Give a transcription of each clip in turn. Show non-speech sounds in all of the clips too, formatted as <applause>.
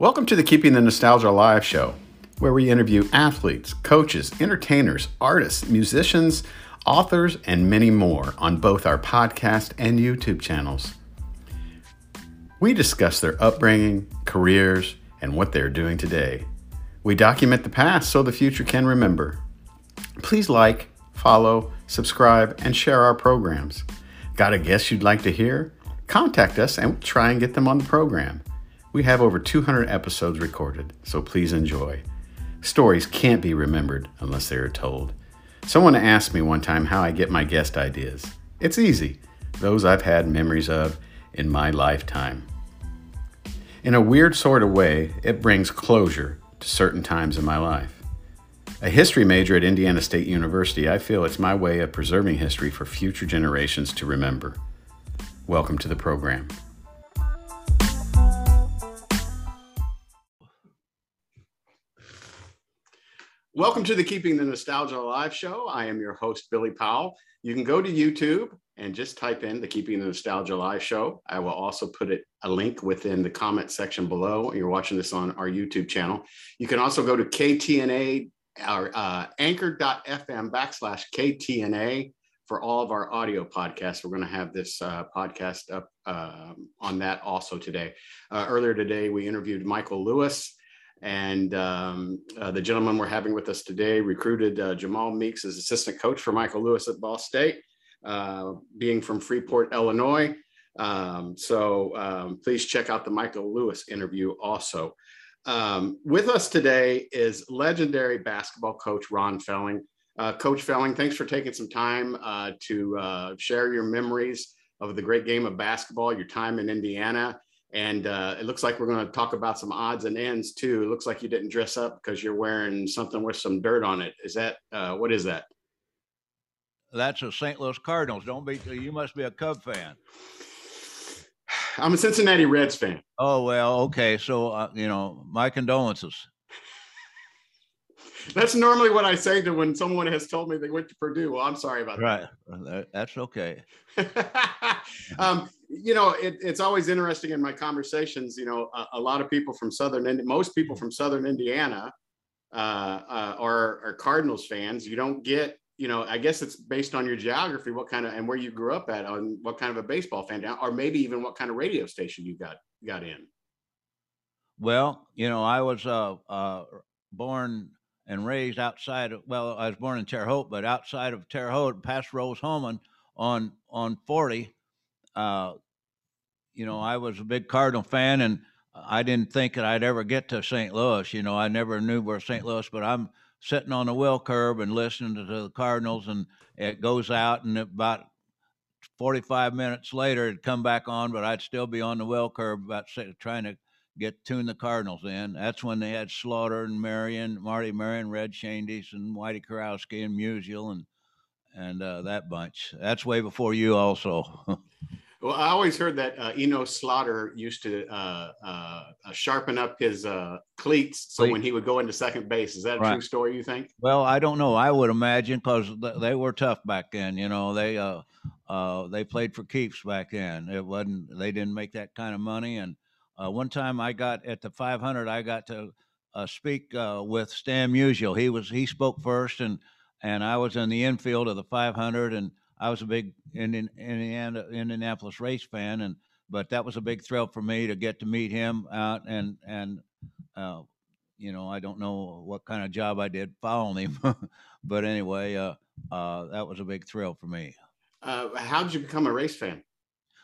Welcome to the Keeping the Nostalgia Alive show, where we interview athletes, coaches, entertainers, artists, musicians, authors, and many more on both our podcast and YouTube channels. We discuss their upbringing, careers, and what they're doing today. We document the past so the future can remember. Please like, follow, subscribe, and share our programs. Got a guest you'd like to hear? Contact us and we'll try and get them on the program. We have over 200 episodes recorded, so please enjoy. Stories can't be remembered unless they are told. Someone asked me one time how I get my guest ideas. It's easy, those I've had memories of in my lifetime. In a weird sort of way, it brings closure to certain times in my life. A history major at Indiana State University, I feel it's my way of preserving history for future generations to remember. Welcome to the program. Welcome to the Keeping the Nostalgia Alive show. I am your host, Billy Powell. You can go to YouTube and just type in the Keeping the Nostalgia Alive show. I will also put it a link within the comment section below. You're watching this on our YouTube channel. You can also go to KTNA, our uh, anchor.fm backslash KTNA for all of our audio podcasts. We're going to have this uh, podcast up uh, on that also today. Uh, earlier today, we interviewed Michael Lewis. And um, uh, the gentleman we're having with us today recruited uh, Jamal Meeks as assistant coach for Michael Lewis at Ball State, uh, being from Freeport, Illinois. Um, so um, please check out the Michael Lewis interview also. Um, with us today is legendary basketball coach Ron Felling. Uh, coach Felling, thanks for taking some time uh, to uh, share your memories of the great game of basketball, your time in Indiana, and uh, it looks like we're going to talk about some odds and ends too. It looks like you didn't dress up because you're wearing something with some dirt on it. Is that uh, what is that? That's a St. Louis Cardinals. Don't be. You must be a Cub fan. I'm a Cincinnati Reds fan. Oh well, okay. So uh, you know, my condolences. That's normally what I say to when someone has told me they went to Purdue. Well, I'm sorry about right. that. Right. That's okay. <laughs> um, you know, it, it's always interesting in my conversations. You know, a, a lot of people from Southern, most people from Southern Indiana uh, uh, are, are Cardinals fans. You don't get, you know, I guess it's based on your geography, what kind of, and where you grew up at, on what kind of a baseball fan, or maybe even what kind of radio station you got got in. Well, you know, I was uh, uh, born and raised outside of well, I was born in Terre Haute, but outside of Terre Haute, past Rose-Hulman on on 40. Uh, you know, I was a big Cardinal fan, and I didn't think that I'd ever get to St. Louis. You know, I never knew where St. Louis, but I'm sitting on the wheel curb and listening to the Cardinals, and it goes out, and about 45 minutes later, it'd come back on, but I'd still be on the wheel curb about trying to get tune the Cardinals in. That's when they had Slaughter and Marion, Marty Marion, Red Schoendienst, and Whitey Kurowski and Musial and and uh, that bunch. That's way before you, also. <laughs> well, I always heard that uh, Enos Slaughter used to uh, uh, uh sharpen up his uh, cleats so when he would go into second base. Is that a right. true story? You think? Well, I don't know. I would imagine because they were tough back then. You know, they they played for keeps back then. It wasn't. They didn't make that kind of money and uh, one time I got at the 500, I got to uh, speak uh, with Stan Musial. He was he spoke first, and and I was in the infield of the 500, and I was a big Indian, Indiana, Indianapolis race fan, and but that was a big thrill for me to get to meet him out and and uh, you know I don't know what kind of job I did following him, <laughs> but anyway, uh, uh, that was a big thrill for me. how did you become a race fan?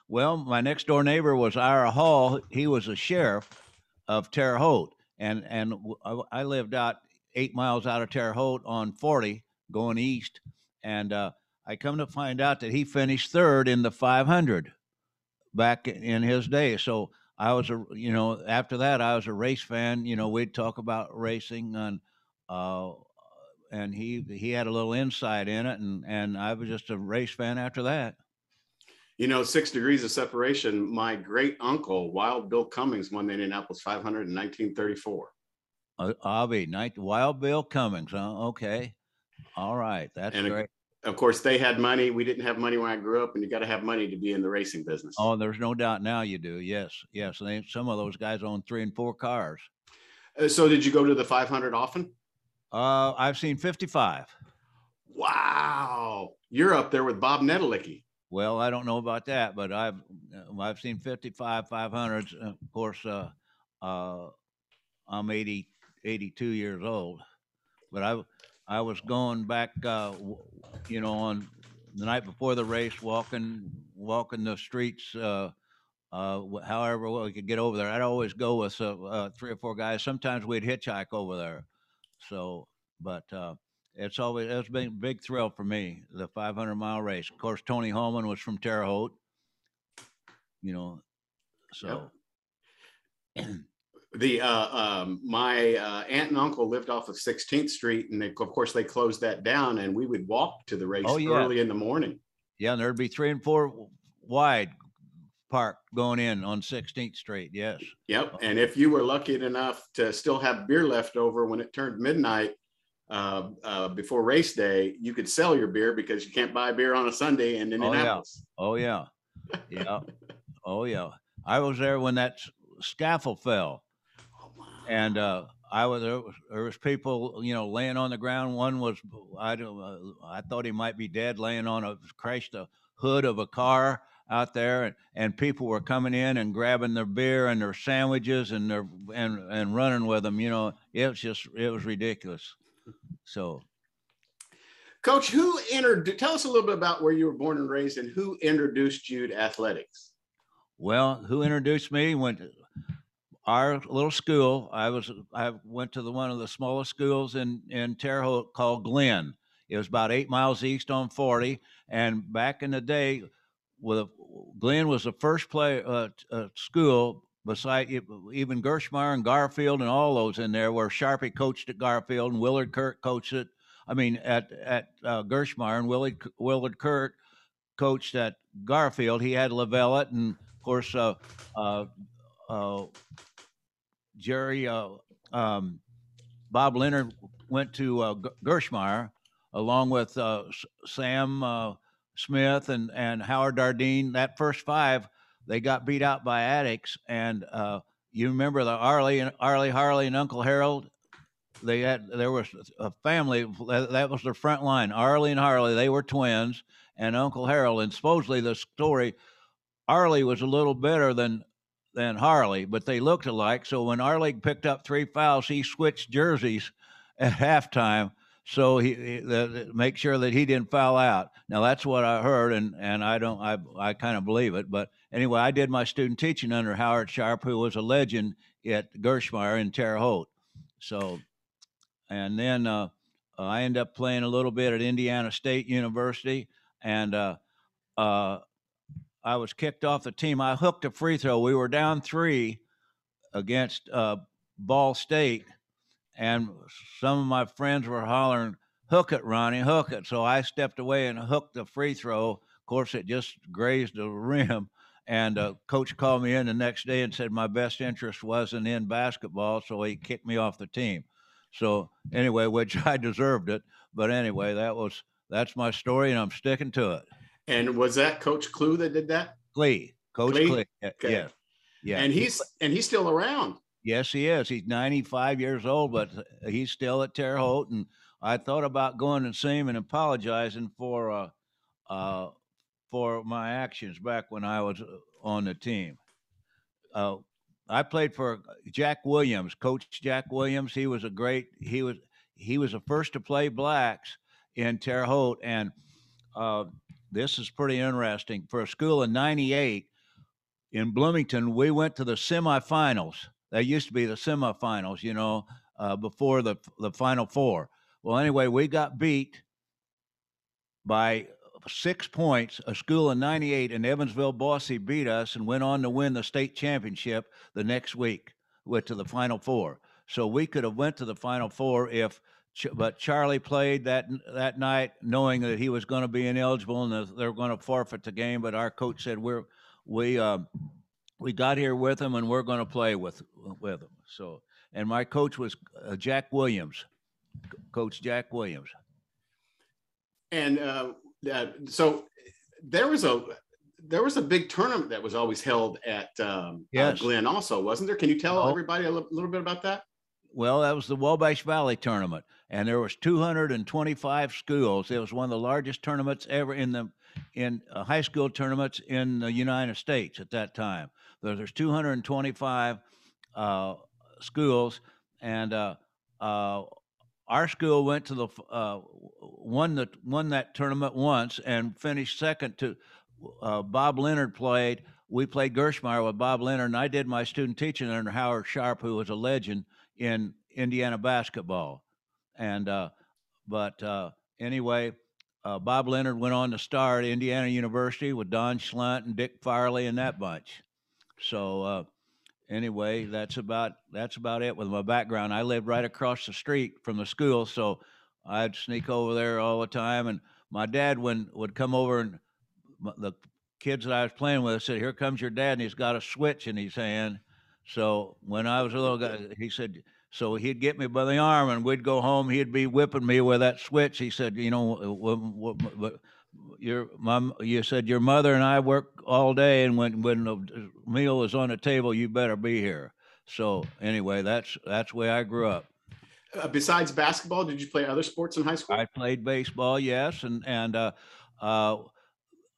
Well, my next door neighbor was Ira Hall. He was a sheriff of Terre Haute, and and I lived out eight miles out of Terre Haute on 40 going east, and uh, I come to find out that he finished third in the 500 back in his day. So I was a you know after that I was a race fan. You know we'd talk about racing and. Uh, and he he had a little insight in it, and and I was just a race fan after that you know, six degrees of separation. My great uncle, Wild Bill Cummings, won the Indianapolis 500 in 1934. Uh, Avi, night, Wild Bill Cummings. Huh? Okay. All right. That's and great. of course, they had money. We didn't have money when I grew up, and you got to have money to be in the racing business. Oh, there's no doubt now you do. Yes, yes. They, some of those guys own three and four cars. Uh, so, did you go to the 500 often? Uh, I've seen 55. Wow, you're up there with Bob Nedelicki. Well, I don't know about that, but I've uh, I've seen 55 500s. Of course, uh, uh, I'm 80, 82 years old, but I I was going back, uh, you know, on the night before the race, walking walking the streets. Uh, uh, however we could get over there, I'd always go with uh, uh, three or four guys. Sometimes we'd hitchhike over there. So, but uh, it's always it's been a big thrill for me the 500 mile race. Of course, Tony Hulman was from Terre Haute. You know, so. Yep. the uh, um, my uh, aunt and uncle lived off of 16th Street, and they, of course they closed that down, and we would walk to the race oh, yeah. early in the morning. Yeah, and there'd be three and four wide park going in on 16th Street. Yes. Yep. And if you were lucky enough to still have beer left over when it turned midnight uh, uh, before race day, you could sell your beer because you can't buy beer on a Sunday in Indianapolis. Oh yeah. Oh yeah. yeah. <laughs> oh yeah. I was there when that scaffold fell and uh, I was there, was there was people you know laying on the ground. One was I don't uh, I thought he might be dead, laying on a crashed a hood of a car out there, and, and people were coming in and grabbing their beer and their sandwiches and their and and running with them. You know, it was just it was ridiculous. So. Coach, who entered? Tell us a little bit about where you were born and raised, and who introduced you to athletics. Well, who introduced me? Went to our little school. I was I went to the one of the smallest schools in in Terre Haute called Glenn. It was about eight miles east on 40. And back in the day, with Glenn was the first play uh, uh, school beside even Gerstmeyer and Garfield and all those in there where Sharpie coached at Garfield and Willard Kehrt coached it. I mean at at uh, Gerstmeyer and Willard Willard Kehrt coached at Garfield. He had Lovellette and of course uh, uh, uh Jerry, uh, um, Bob Leonard went to uh, Gerstmeyer along with Sam Smith and, and Howard Dardine. That first five, they got beat out by Addicks. And uh, you remember the Arlie and Arlie Harley and Uncle Harold? They had there was a family that was their front line. Arlie and Harley, they were twins, and Uncle Harold. And supposedly the story, Arlie was a little better than than Harley, but they looked alike. So when Arlie picked up three fouls, he switched jerseys at halftime so he, he make sure that he didn't foul out. Now that's what I heard, and and I don't I I kind of believe it. But anyway, I did my student teaching under Howard Sharpe, who was a legend at Gerstmeyer in Terre Haute. So, and then uh, I ended up playing a little bit at Indiana State University, and uh, uh, I was kicked off the team. I hooked a free throw. We were down three against uh, Ball State, and some of my friends were hollering, "Hook it, Ronnie, hook it!" So I stepped away and hooked the free throw. Of course, it just grazed the rim. And uh, coach called me in the next day and said my best interest wasn't in basketball, so he kicked me off the team. So anyway, which <laughs> I deserved it. But anyway, that was that's my story, and I'm sticking to it. And was that Coach Clue that did that? Klueh, Coach Klueh. Klueh. Okay. Yeah, yeah. And he's and he's still around. Yes, he is. He's 95 years old, but he's still at Terre Haute. And I thought about going and seeing him and apologizing for uh, uh, for my actions back when I was uh, on the team. Uh, I played for Jack Williams, Coach Jack Williams. He was a great. He was he was the first to play blacks in Terre Haute, and uh, this is pretty interesting. For a school in 98 in Bloomington, we went to the semifinals. That used to be the semifinals, you know, uh, before the, the final four. Well, anyway, we got beat by six points. A school in 98 in Evansville, Bosse beat us and went on to win the state championship the next week, went to the final four. So we could have went to the final four if – but Charlie played that that night, knowing that he was going to be ineligible and they were going to forfeit the game. But our coach said we're we uh, we got here with them, and we're going to play with with him. So and my coach was uh, Jack Williams, Coach Jack Williams. and uh, uh, so there was a there was a big tournament that was always held at um, yes. uh, Glenn, also, wasn't there? Can you tell oh. everybody a little, little bit about that? Well, that was the Wabash Valley tournament, and there was 225 schools. It was one of the largest tournaments ever in the in uh, high school tournaments in the United States at that time. There's 225 uh, schools, and uh, uh, our school went to the uh, won the won that tournament once and finished second to Bob Leonard played. We played Gerstmeyer with Bob Leonard, and I did my student teaching under Howard Sharpe, who was a legend in Indiana basketball. And but anyway, uh, Bob Leonard went on to star at Indiana University with Don Schlundt and Dick Farley and that bunch. So uh, anyway, that's about that's about it with my background. I lived right across the street from the school, so I'd sneak over there all the time. And my dad, when would come over and the kids that I was playing with said, "Here comes your dad," and he's got a switch in his hand. So when I was a little guy, he said, so he'd get me by the arm, and we'd go home. He'd be whipping me with that switch. He said, "You know, what, what, what, your mom, you said your mother and I work all day, and when when the meal is on the table, you better be here." So anyway, that's that's the way I grew up. Uh, besides basketball, did you play other sports in high school? I played baseball, yes, and and uh, uh,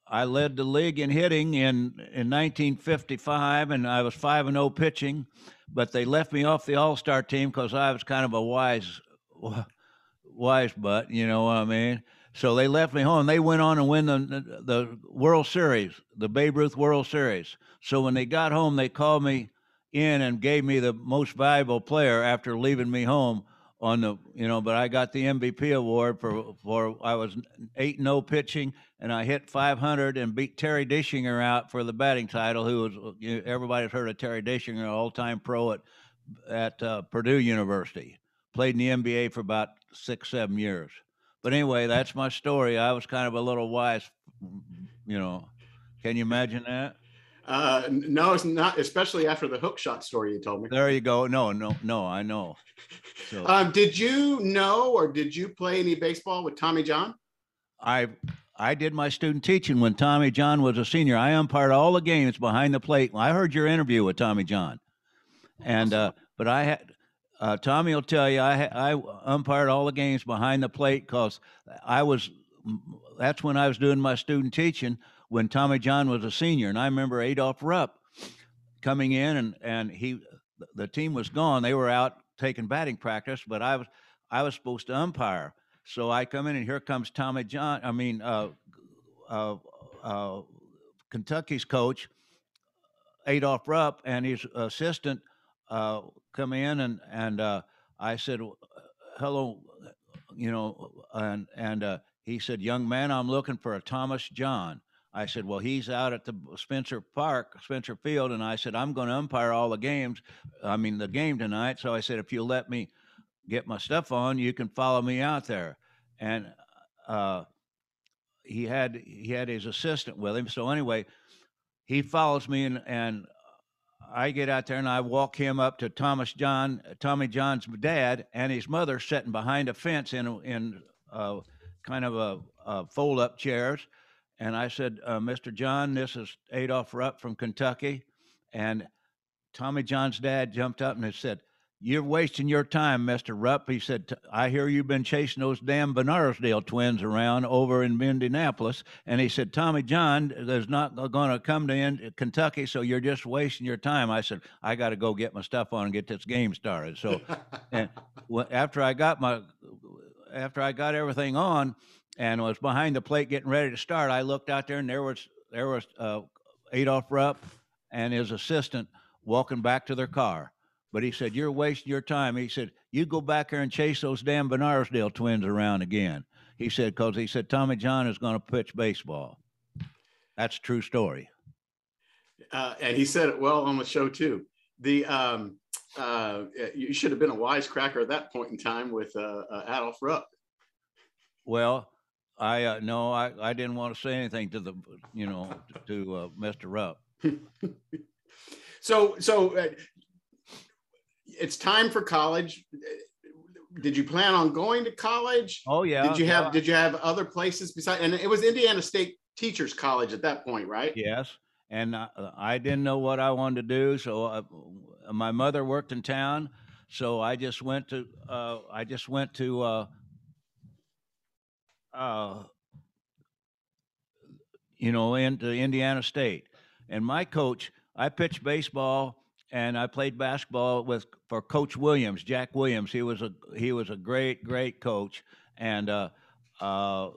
I led the league in hitting in, in 1955, and I was 5 and 0 pitching, but they left me off the All Star team because I was kind of a wise, <laughs> wise butt, you know what I mean? So they left me home. They went on and win the, the World Series, the Babe Ruth World Series. So when they got home, they called me in and gave me the most valuable player after leaving me home on the you know but i got the mvp award for for i was 8 0 pitching and i hit 500 and beat terry dischinger out for the batting title who was you know, everybody's heard of terry dischinger all-time pro at at uh, purdue university. Played in the nba for about six seven years. But anyway that's my story. I was kind of a little wise you know. Can you imagine that uh, no, it's not, especially after the hook shot story you told me. There you go. No, no, no, I know. So, <laughs> um, did you know or did you play any baseball with Tommy John? I I did my student teaching when Tommy John was a senior. I umpired all the games behind the plate. I heard your interview with Tommy John, and uh, but I had uh, Tommy will tell you I I umpired all the games behind the plate because I was that's when I was doing my student teaching when Tommy John was a senior, and I remember Adolph Rupp coming in, and and he the team was gone. They were out taking batting practice, but I was I was supposed to umpire. So I come in, and here comes Tommy John. I mean, uh, uh, uh, Kentucky's coach Adolph Rupp and his assistant uh, come in, and and uh, I said, "Hello," you know, and and uh, he said, "Young man, I'm looking for a Thomas John." I said, Well, he's out at the Spencer Park, Spencer Field. And I said, I'm going to umpire all the games. I mean, the game tonight. So I said, If you let me get my stuff on, you can follow me out there. And uh, he had he had his assistant with him. So anyway, he follows me and, and I get out there and I walk him up to Thomas John, Tommy John's dad and his mother sitting behind a fence in in uh, kind of a, a fold up chairs and I said, uh, Mr. John, this is Adolph Rupp from Kentucky. And Tommy John's dad jumped up and he said, You're wasting your time, Mr. Rupp. He said, I hear you've been chasing those damn Van Arsdale twins around over in Indianapolis. And he said, Tommy John is not going to come to Kentucky, so you're just wasting your time. I said, I got to go get my stuff on and get this game started. So and <laughs> after I got my after I got everything on, and was behind the plate getting ready to start. I looked out there and there was there was uh, Adolph Rupp and his assistant walking back to their car. But he said, "You're wasting your time." He said, "You go back there and chase those damn Van Arsdale twins around again." He said, "Because he said Tommy John is going to pitch baseball." That's a true story. Uh, and he said it well on the show too. The um, uh, you should have been a wisecracker at that point in time with uh, uh Adolph Rupp. Well, I uh, no, I, I didn't want to say anything to the you know to uh, Mr. Rupp. <laughs> so so uh, it's time for college. did you plan on going to college? Oh yeah. Did you have yeah. did you have other places besides? And it was Indiana State Teachers College at that point, right? Yes, and I, I didn't know what I wanted to do, so uh, my mother worked in town, so I just went to uh, I just went to uh, you know into Indiana State, and my coach I pitched baseball and I played basketball with for Coach Williams, Jack Williams. He was a he was a great great coach, and uh, uh,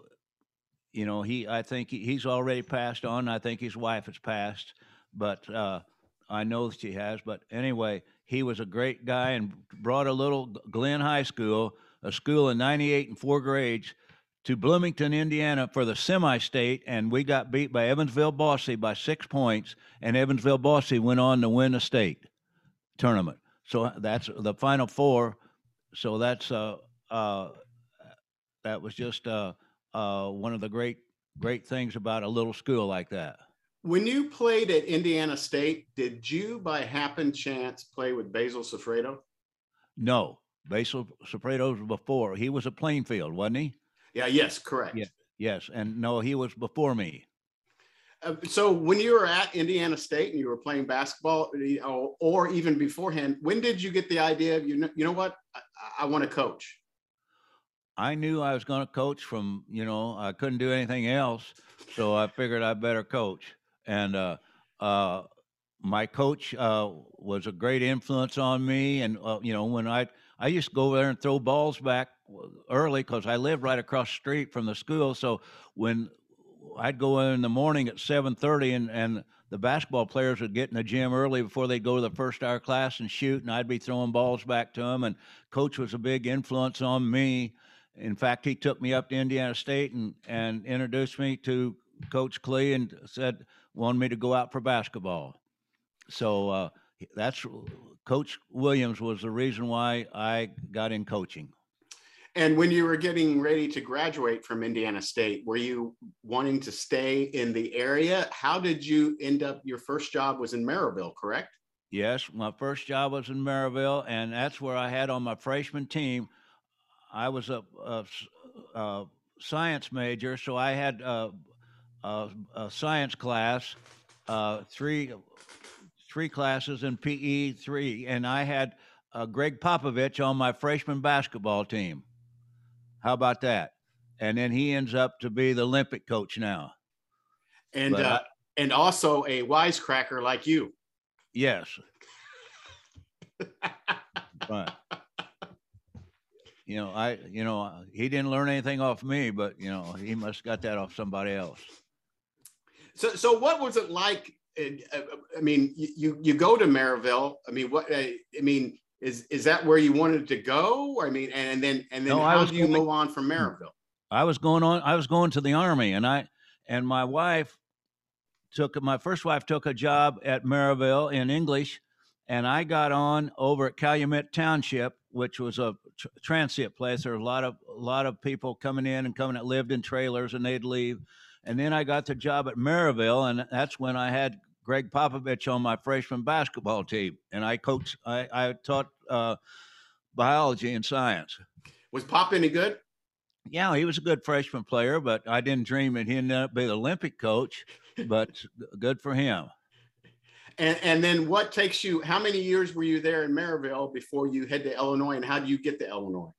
you know he I think he, he's already passed on. I think his wife has passed, but uh, I know that she has. But anyway, he was a great guy and brought a little Glenn High School, a school in '98 and four grades. To Bloomington, Indiana for the semi state, and we got beat by Evansville Bosse by six points, and Evansville Bosse went on to win the state tournament. So that's the final four. So that's uh, uh, that was just uh, uh, one of the great great things about a little school like that. When you played at Indiana State, did you by happen chance play with Basil Sofreto? No, Basil Sofreto was before. He was at Plainfield, wasn't he? Yeah. Yes. Correct. Yeah. Yes, and no, he was before me. Uh, so when you were at Indiana State and you were playing basketball, or, or even beforehand, when did you get the idea of you know you know what I, I want to coach? I knew I was going to coach from you know I couldn't do anything else, so I figured I better coach. And uh, uh, my coach uh, was a great influence on me. And uh, you know when I I used to go there and throw balls back early because I lived right across the street from the school. So when I'd go in the morning at seven thirty, and and the basketball players would get in the gym early before they'd go to the first hour class and shoot, and I'd be throwing balls back to them. And coach was a big influence on me. In fact, he took me up to Indiana State and and introduced me to Coach Klueh and said wanted me to go out for basketball. So uh, that's Coach Williams was the reason why I got in coaching. And when you were getting ready to graduate from Indiana State, were you wanting to stay in the area? How did you end up? Your first job was in Merrillville, correct? Yes, my first job was in Merrillville, and that's where I had on my freshman team. I was a, a, a science major, so I had a, a science class, uh, three three classes in PE three, and I had uh, Gregg Popovich on my freshman basketball team. How about that? And then he ends up to be the Olympic coach now. And uh, and also a wisecracker like you. Yes. <laughs> but you know, I you know he didn't learn anything off me, but you know he must got that off somebody else. So so what was it like? Uh, I mean, you you go to Merrillville. I mean, what? I mean, is is that where you wanted to go? I mean, and then and then no, how do you going, move on from hmm. Merrillville? I was going on. I was going to the army, and I and my wife took my first wife took a job at Merrillville in English, and I got on over at Calumet Township, which was a tr- transit place. There were a lot of a lot of people coming in and coming that lived in trailers, and they'd leave. And then I got the job at Merrillville, and that's when I had Gregg Popovich on my freshman basketball team, and I coached. I, I taught uh, biology and science. Was Pop any good? Yeah, he was a good freshman player, but I didn't dream that he'd end up be the Olympic coach. But <laughs> good for him. And and then what takes you? How many years were you there in Merrillville before you head to Illinois? And how do you get to Illinois?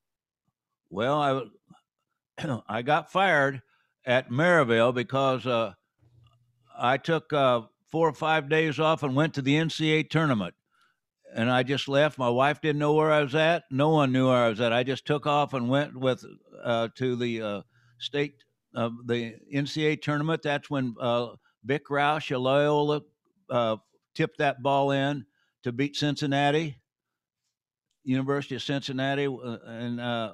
Well, I <clears throat> I got fired at Merrillville because uh, I took uh, four or five days off and went to the NCAA tournament. And I just left. My wife didn't know where I was at. No one knew where I was at. I just took off and went with uh, to the uh, state, uh, the NCAA tournament. That's when uh, Vic Rouse, Loyola, uh, tipped that ball in to beat Cincinnati, University of Cincinnati, uh, and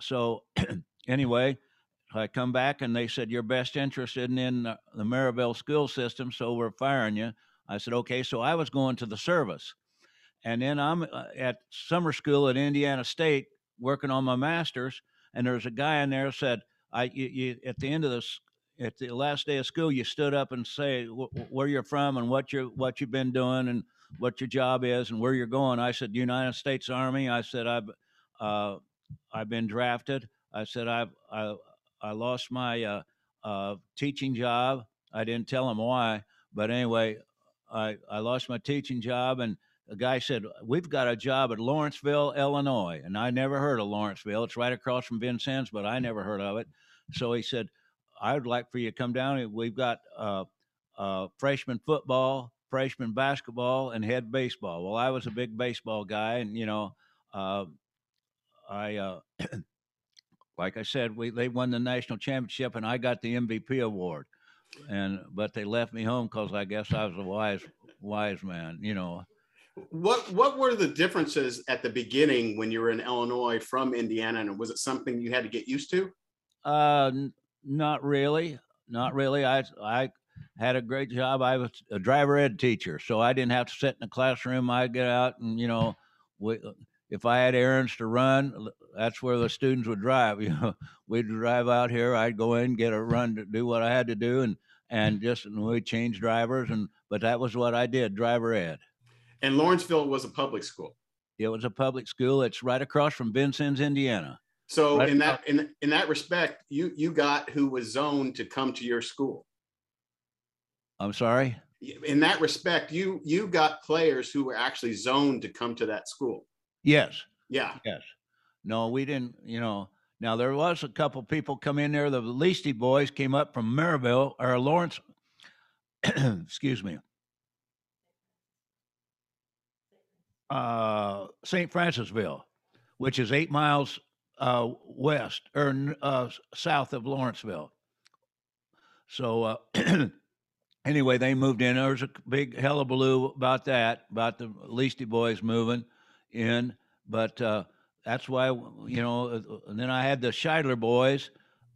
so <clears throat> anyway, I come back and they said, You're best interested in the, the Merrillville school system, so we're firing you. I said, Okay. So I was going to the service. And then I'm uh, at summer school at Indiana State working on my master's. And there's a guy in there said, I, you, you, at the end of this, at the last day of school, you stood up and say wh- where you're from and what you what you've been doing and what your job is and where you're going. I said United States Army. I said I've uh, I've been drafted. I said I've I I lost my uh, uh, teaching job. I didn't tell him why, but anyway, I I lost my teaching job, and the guy said we've got a job at Lawrenceville, Illinois, and I never heard of Lawrenceville. It's right across from Vincennes, but I never heard of it. So he said, I would like for you to come down. We've got uh, uh, freshman football, freshman basketball, and head baseball. Well, I was a big baseball guy, and you know, uh, I uh, like I said, we they won the national championship, and I got the MVP award. And but they left me home because I guess I was a wise wise man, you know. What what were the differences at the beginning when you were in Illinois from Indiana, and was it something you had to get used to? Uh, n- not really, not really. I I had a great job. I was a driver ed teacher, so I didn't have to sit in the classroom. I'd get out and you know, we, if I had errands to run, that's where the students would drive. <laughs> You know, we'd drive out here. I'd go in, get a run to do what I had to do, and and just and we'd change drivers. And but that was what I did, driver ed. And Lawrenceville was a public school. It was a public school. It's right across from Vincennes, Indiana. So Right. in that in in that respect, you you got who was zoned to come to your school. I'm sorry. In that respect, you you got players who were actually zoned to come to that school. Yes. Yeah. Yes. No, we didn't, you know. Now there was a couple people come in there. The Leasty boys came up from Maryville or Lawrence. <clears throat> excuse me. Uh, St. Francisville, which is eight miles uh, west or uh, south of Lawrenceville. So uh, <clears throat> anyway, they moved in. There was a big hullabaloo about that, about the Leasty boys moving in. But uh, that's why you know. uh, And then I had the Shidler boys.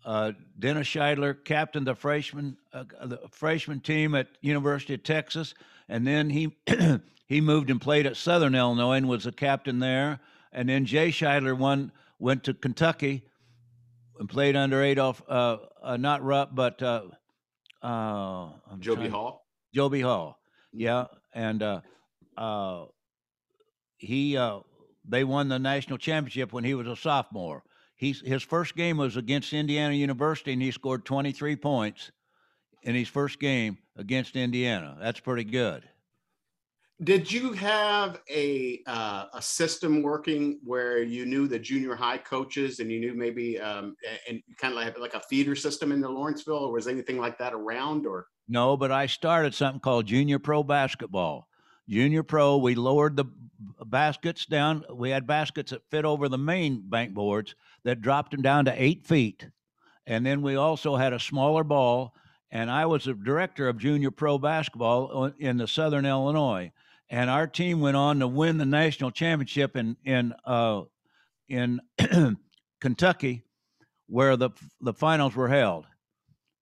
Uh, Dennis Shidler captained the freshman uh, the freshman team at University of Texas, and then he <clears throat> he moved and played at Southern Illinois and was a captain there. And then Jay Shidler won went to Kentucky and played under Adolph uh, uh, not Rupp but uh, uh, Joe B. Hall. Joe B. Hall. Yeah, and uh, uh, he uh, they won the national championship when he was a sophomore. He's, his first game was against Indiana University, and he scored 23 points in his first game against Indiana. That's pretty good. Did you have a uh, a system working where you knew the junior high coaches and you knew maybe um, and kind of like like a feeder system in the Lawrenceville, or was anything like that around? Or No, but I started something called Junior Pro Basketball. Junior Pro, we lowered the baskets down. We had baskets that fit over the main bank boards that dropped them down to eight feet. And then we also had a smaller ball. And I was the director of Junior Pro Basketball in the Southern Illinois. And our team went on to win the national championship in in uh, in <clears throat> Kentucky, where the the finals were held.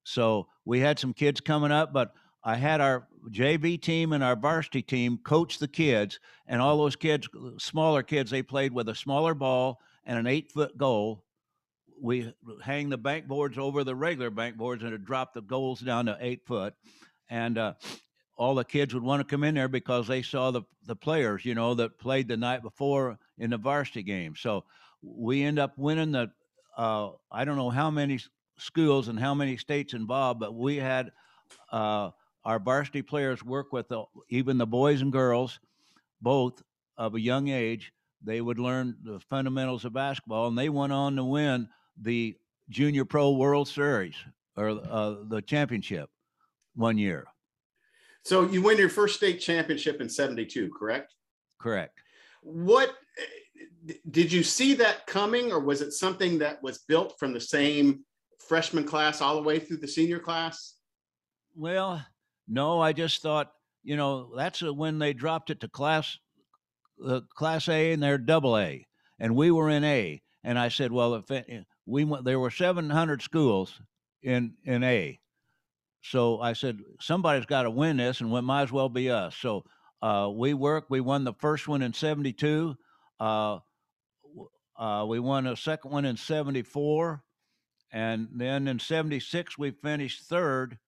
So we had some kids coming up, but I had our JV team and our varsity team coach the kids, and all those kids, smaller kids, they played with a smaller ball and an eight foot goal. We hang the bank boards over the regular bank boards and it dropped the goals down to eight foot. And uh, all the kids would want to come in there because they saw the, the players, you know, that played the night before in the varsity game. So we end up winning the, uh, I don't know how many schools and how many states involved, but we had uh, our varsity players work with the, even the boys and girls, both of a young age. They would learn the fundamentals of basketball, and they went on to win the Junior Pro World Series or uh, the championship one year. so you win your first state championship in '72, correct? Correct. What did you see that coming, or was it something that was built from the same freshman class all the way through the senior class? Well, no, I just thought, you know, that's when they dropped it to class, uh, class A and they're double A, and we were in A. And I said, well, if it, we went, there were 700 schools in in A, so I said somebody's got to win this, and it might as well be us. So uh, we worked. We won the first one in '72. Uh, uh, we won a second one in '74, and then in '76 we finished third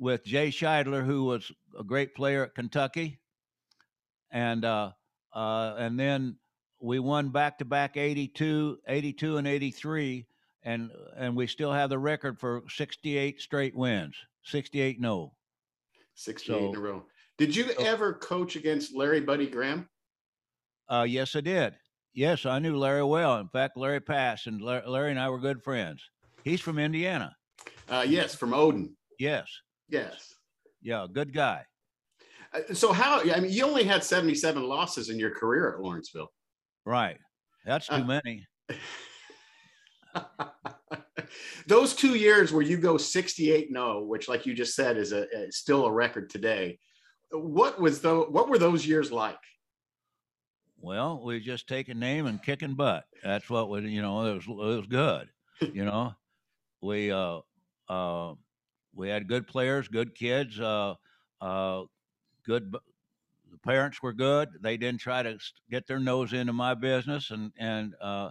with Jay Shidler, who was a great player at Kentucky, and uh, uh, and then we won back to back 82, 82 and 83 and and we still have the record for 68 straight wins. 68 no. 68 so, in a row. Did you so, ever coach against Larry Buddy Graham? Uh, yes, I did. Yes, I knew Larry well. In fact, Larry passed, and Larry and I were good friends. He's from Indiana. Uh, yes, from Odin. Yes. Yes. Yeah, good guy. Uh, so how? I mean, you only had seventy-seven losses in your career at Lawrenceville. Right. That's too uh, many. <laughs> Those two years where you go 68 no, which, like you just said, is a, still a record today. What was the what were those years like? Well, we just taking name and kicking butt. That's what we, you know, it was it was good. you know, we uh uh we had good players, good kids, uh uh good the parents were good. They didn't try to get their nose into my business, and and uh,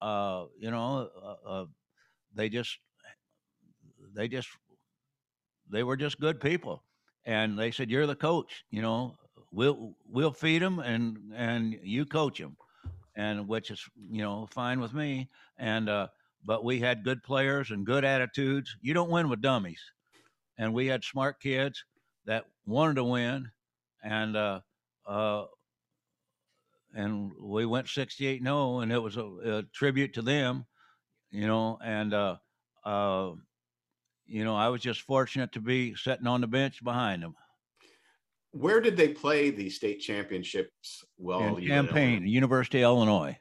uh, you know, uh, uh, they just they just they were just good people, and they said, "You're the coach. You know, we'll we'll feed them, and and you coach them." And which is you know fine with me. And uh, but we had good players and good attitudes. You don't win with dummies, and we had smart kids that wanted to win and uh, uh, and we went 68 0, and it was a, a, tribute to them, you know, and uh, uh, you know, I was just fortunate to be sitting on the bench behind them. Where did they play the state championships? Well, in Champaign, University of Illinois,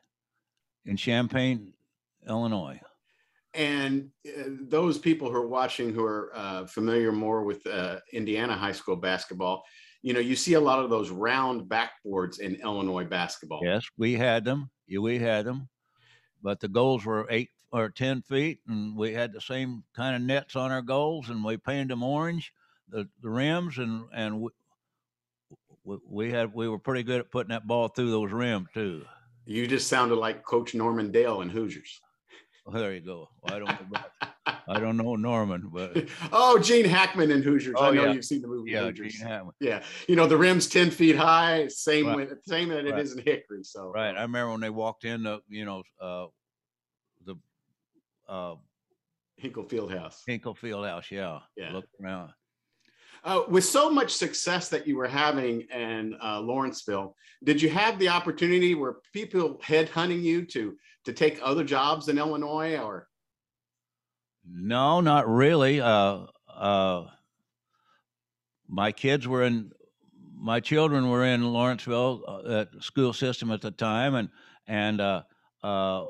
in Champaign, Illinois. And uh, those people who are watching who are uh, familiar more with uh, Indiana high school basketball, you know, you see a lot of those round backboards in Illinois basketball. Yes, we had them. Yeah, we had them, but the goals were eight or ten feet, and we had the same kind of nets on our goals, and we painted them orange, the the rims, and and we, we had we were pretty good at putting that ball through those rims too. You just sounded like Coach Norman Dale in Hoosiers. Well, there you go. I don't know <laughs> I don't know Norman, but oh, Gene Hackman in Hoosiers. Oh, I know yeah. you've seen the movie. Yeah, Hoosiers. Gene Hackman. Yeah, you know the rim's ten feet high, same right. with, same that right. it is in Hickory. So right, I remember when they walked in the you know uh, the uh, Hinkle Fieldhouse. Hinkle Fieldhouse, yeah. Yeah. Look around. Uh, with so much success that you were having in uh, Lawrenceville, did you have the opportunity where people headhunting you to to take other jobs in Illinois or? No, not really. Uh, uh, my kids were in, my children were in Lawrenceville uh, at school system at the time, and and uh, uh,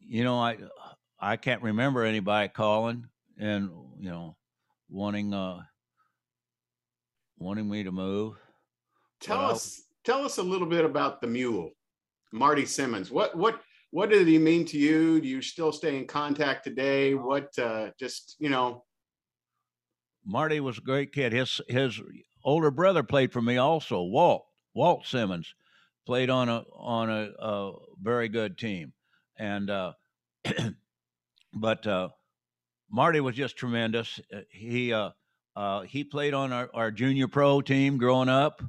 you know I I can't remember anybody calling and you know wanting uh, wanting me to move. Tell us tell us a little bit about the mule, Marty Simmons. What what what did he mean to you? Do you still stay in contact today? What uh, just you know? Marty was a great kid. His his older brother played for me also. Walt Walt Simmons played on a on a, a very good team, and uh, <clears throat> but uh, Marty was just tremendous. Uh, he uh, uh, he played on our, our junior pro team growing up.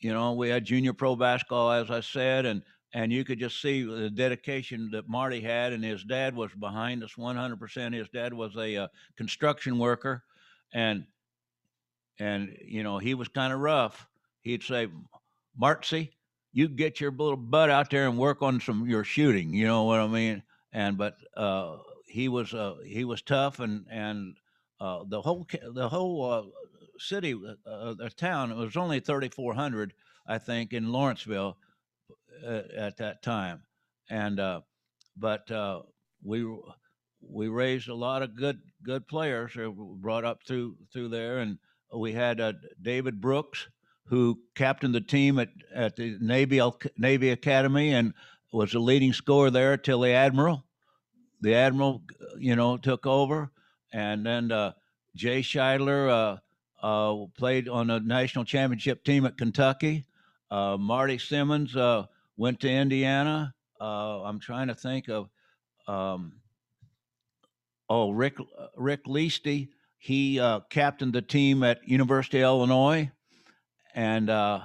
You know, we had junior pro basketball, as I said, and and you could just see the dedication that Marty had, and his dad was behind us 100%. His dad was a uh, construction worker, and and you know he was kind of rough. He'd say, "Martsy, you get your little butt out there and work on some your shooting." You know what I mean? And but uh, he was uh, he was tough, and and uh, the whole the whole uh, city, uh, the town, it was only 3,400, I think, in Lawrenceville at, at that time, and uh, but uh, we we raised a lot of good good players brought up through through there, and we had uh, David Brooks who captained the team at at the Navy Navy Academy and was the leading scorer there till the admiral. The admiral, you know, took over, and then uh, Jay Shidler uh, uh, played on a national championship team at Kentucky. Uh, Marty Simmons uh, went to Indiana. Uh, I'm trying to think of, um, oh, Rick Rick Leasty. He uh, captained the team at University of Illinois, and uh,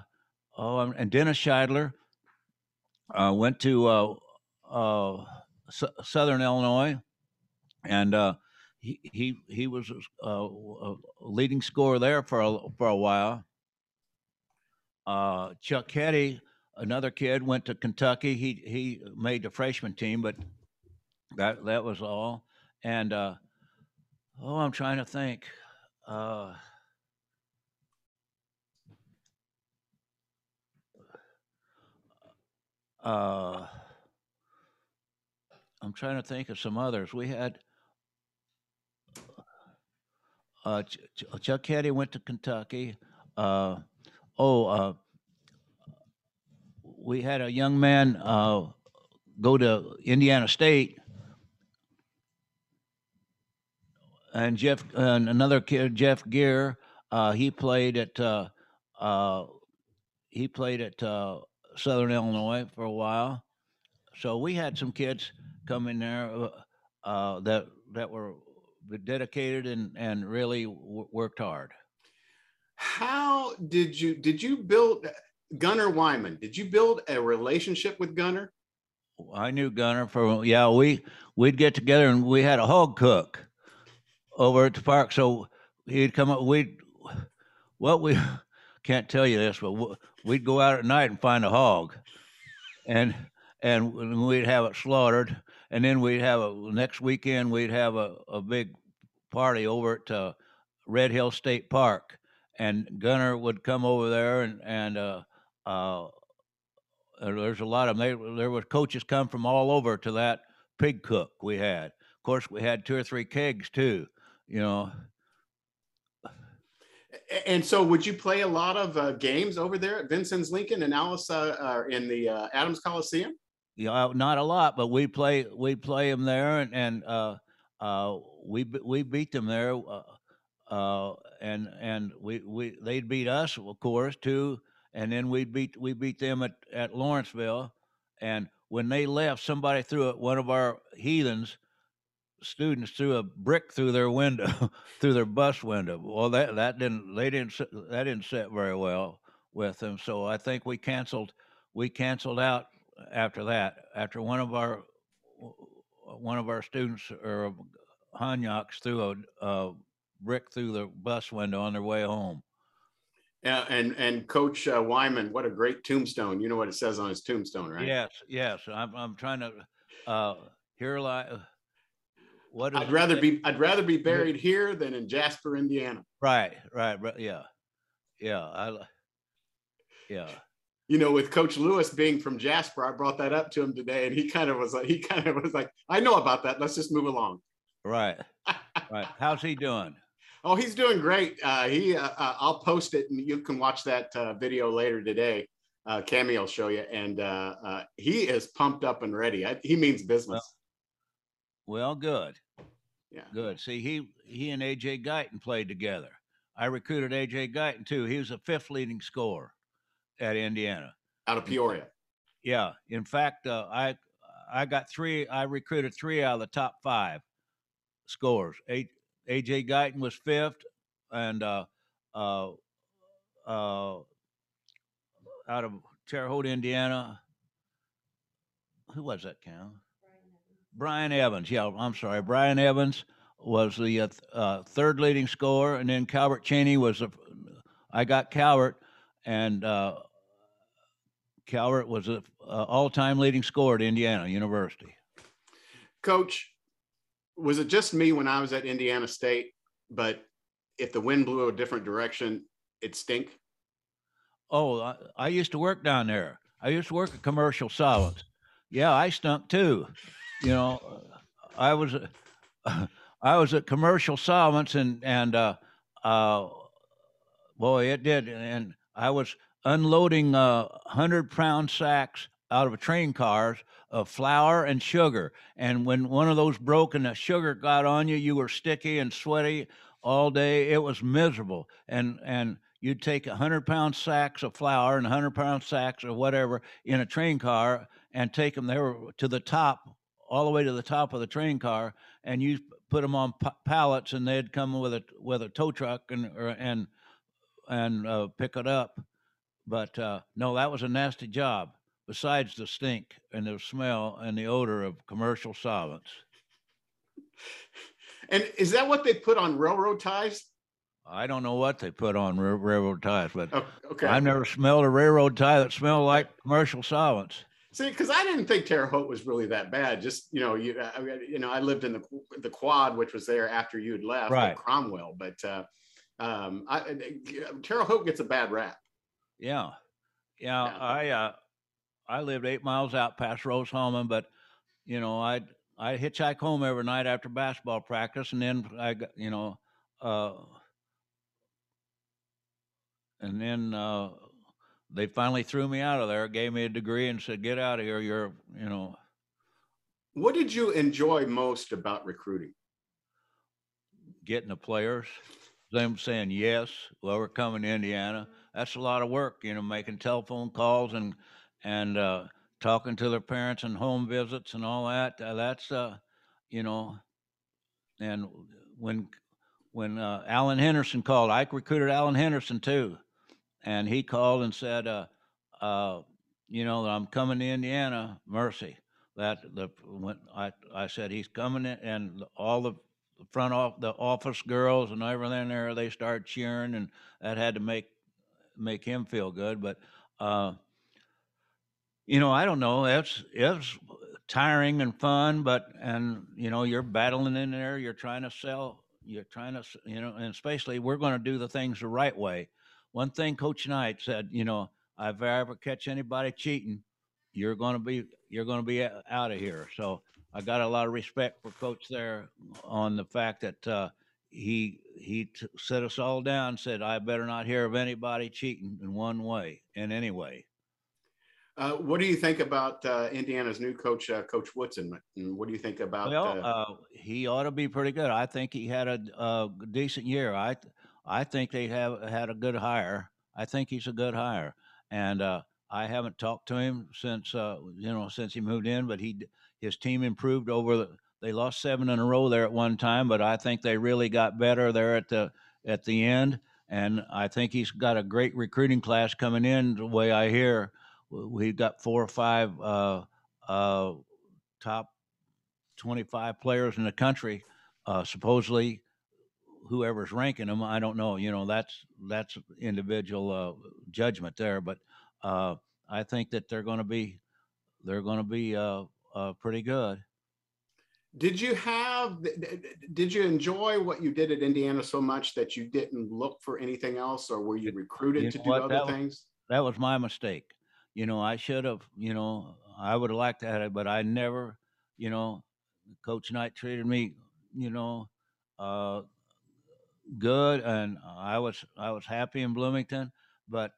oh, and Dennis Shidler uh, went to uh, uh, S- Southern Illinois, and uh, he he he was uh, a leading scorer there for a, for a while. Uh, Chuck Hetty, another kid, went to Kentucky. He he made the freshman team, but that that was all. And uh, oh, I'm trying to think. Uh, uh, I'm trying to think of some others. We had uh, Ch- Ch- Chuck Hetty went to Kentucky. Uh, oh, uh, we had a young man uh, go to Indiana State, and Jeff and another kid, Jeff Gear. Uh, he played at uh, uh, he played at uh, Southern Illinois for a while. So we had some kids come in there that that were dedicated and and really worked hard. How did you did you build Gunnar Wyman? Did you build a relationship with Gunnar? I knew Gunnar for yeah. We we'd get together and we had a hog cook over at the park. So he'd come up. We'd well we <laughs> can't tell you this, but we'd go out at night and find a hog, and and we'd have it slaughtered, and then we'd have a next weekend we'd have a, a big party over at uh, Red Hill State Park, and Gunner would come over there, and and uh, uh, uh, there's a lot of they, there was coaches come from all over to that pig cook we had. Of course, we had two or three kegs too. You know, And so, would you play a lot of uh, games over there at Vincennes Lincoln and Alice uh, uh, in the uh, Adams Coliseum? Yeah, not a lot, but we play we play them there, and and uh, uh, we we beat them there, uh, uh, and and we we they'd beat us, of course, too, and then we beat we beat them at at Lawrenceville, and when they left, somebody threw it. One of our heathens students threw a brick through their window, <laughs> through their bus window. Well, that that didn't they didn't that didn't sit very well with them. So I think we canceled we canceled out after that. After one of our one of our students or Hanyaks threw a, a brick through the bus window on their way home. Uh, and and Coach uh, Wyman, what a great tombstone! You know what it says on his tombstone, right? Yes, yes. I'm I'm trying to uh, here like what is I'd rather be I'd rather be buried here than in Jasper, Indiana. right, right, right. Yeah, yeah. I yeah. You know, with Coach Lewis being from Jasper, I brought that up to him today, and he kind of was like, he kind of was like, I know about that. Let's just move along. Right. Right. How's he doing? Oh, he's doing great. Uh, he, uh, uh, I'll post it, and you can watch that uh, video later today. Uh, Cammy will show you, and uh, uh, he is pumped up and ready. I, he means business. Well, good. Yeah. Good. See, he he and AJ Guyton played together. I recruited AJ Guyton too. He was a fifth leading scorer at Indiana. out of Peoria. Yeah. In fact, uh, I I got three. I recruited three out of the top five scores. A, AJ Guyton was fifth, and uh, uh, uh, out of Terre Haute, Indiana. Who was that, Cam? Brian Evans. Yeah, I'm sorry. Brian Evans was the uh, uh, third leading scorer, and then Calbert Cheaney was the. I got Calbert, and uh, Calbert was the uh, all-time leading scorer at Indiana University. Coach, was it just me when I was at Indiana State? But if the wind blew a different direction, it stink. Oh, I, I used to work down there. I used to work at Commercial Solvents. Yeah, I stunk too. You know, I was <laughs> I was at Commercial Solvents and and uh, uh, boy, it did. And I was unloading uh, hundred pound sacks out of a train cars of flour and sugar. And when one of those broke and the sugar got on you, you were sticky and sweaty all day. It was miserable. And and you'd take a hundred pound sacks of flour and hundred pound sacks or whatever in a train car and take them there to the top, all the way to the top of the train car, and you put them on pa- pallets, and they'd come with a with a tow truck and or, and and uh, pick it up. But uh, no, that was a nasty job. Besides the stink and the smell and the odor of commercial solvents. And is that what they put on railroad ties? I don't know what they put on ra- railroad ties, but Oh, okay. I've never smelled a railroad tie that smelled like commercial solvents. See, because I didn't think Terre Haute was really that bad. Just you know, you I, you know, I lived in the the quad, which was there after you had left, Right. Cromwell. But uh, um, I, Terre Haute gets a bad rap. Yeah, yeah. Yeah. I uh, I lived eight miles out past Rose-Hulman, but you know, I I hitchhike home every night after basketball practice, and then I got you know, uh, and then uh, they finally threw me out of there, gave me a degree, and said, "Get out of here. You're you know." What did you enjoy most about recruiting? getting the players, them saying yes, well, we're coming to Indiana. That's a lot of work, you know, making telephone calls and and uh, talking to their parents and home visits and all that. Uh, that's uh, you know, and when when uh, Alan Henderson called, I recruited Alan Henderson too, and he called and said, uh, uh, you know, I'm coming to Indiana, Mercy. That the when I I said he's coming in, and all the front off the office girls and everything there they started cheering and that had to make make him feel good but uh you know i don't know it's it's tiring and fun but and you know you're battling in there you're trying to sell you're trying to you know and especially we're going to do the things the right way one thing coach knight said you know if i ever catch anybody cheating you're going to be you're going to be out of here so I got a lot of respect for Coach there on the fact that uh, he he t- set us all down. Said I better not hear of anybody cheating in one way, in any way. Uh, what do you think about uh, Indiana's new coach, uh, Coach Woodson? And what do you think about? Well, uh, uh, he ought to be pretty good. I think he had a, a decent year. I I think they have had a good hire. I think he's a good hire, and uh, I haven't talked to him since uh, you know since he moved in. But he his team improved over. The, they lost seven in a row there at one time, but I think they really got better there at the at the end. And I think he's got a great recruiting class coming in. The way I hear, we've got four or five uh, uh, top 25 players in the country uh, supposedly whoever's ranking them i don't know you know that's that's individual uh, judgment there but uh, i think that they're going to be they're going to be uh, uh, pretty good did you have? Did you enjoy what you did at Indiana so much that you didn't look for anything else, or were you recruited you to do what, other that was- things? that was my mistake you know i should have you know i would have liked to have it but i never you know coach knight treated me you know uh, good and i was i was happy in bloomington but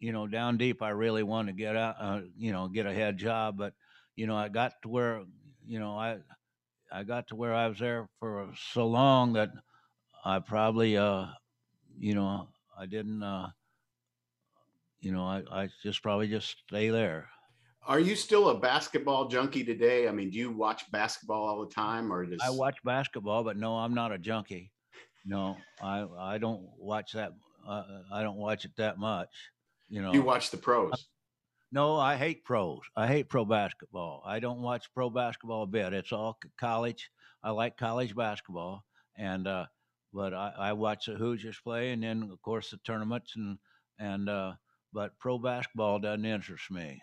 you know down deep i really wanted to get out uh, you know get a head job but you know i got to where you know i i got to where i was there for so long that i probably uh you know i didn't uh you know i i just probably just stay there Are you still a basketball junkie today? I mean, do you watch basketball all the time, or does I watch basketball, but no, I'm not a junkie. No, I I don't watch that. Uh, I don't watch it that much. You know. you watch the pros? no, I hate pros. I hate pro basketball. I don't watch pro basketball a bit. It's all college. I like college basketball, and uh, but I, I watch the Hoosiers play, and then of course the tournaments, and and uh, but pro basketball doesn't interest me.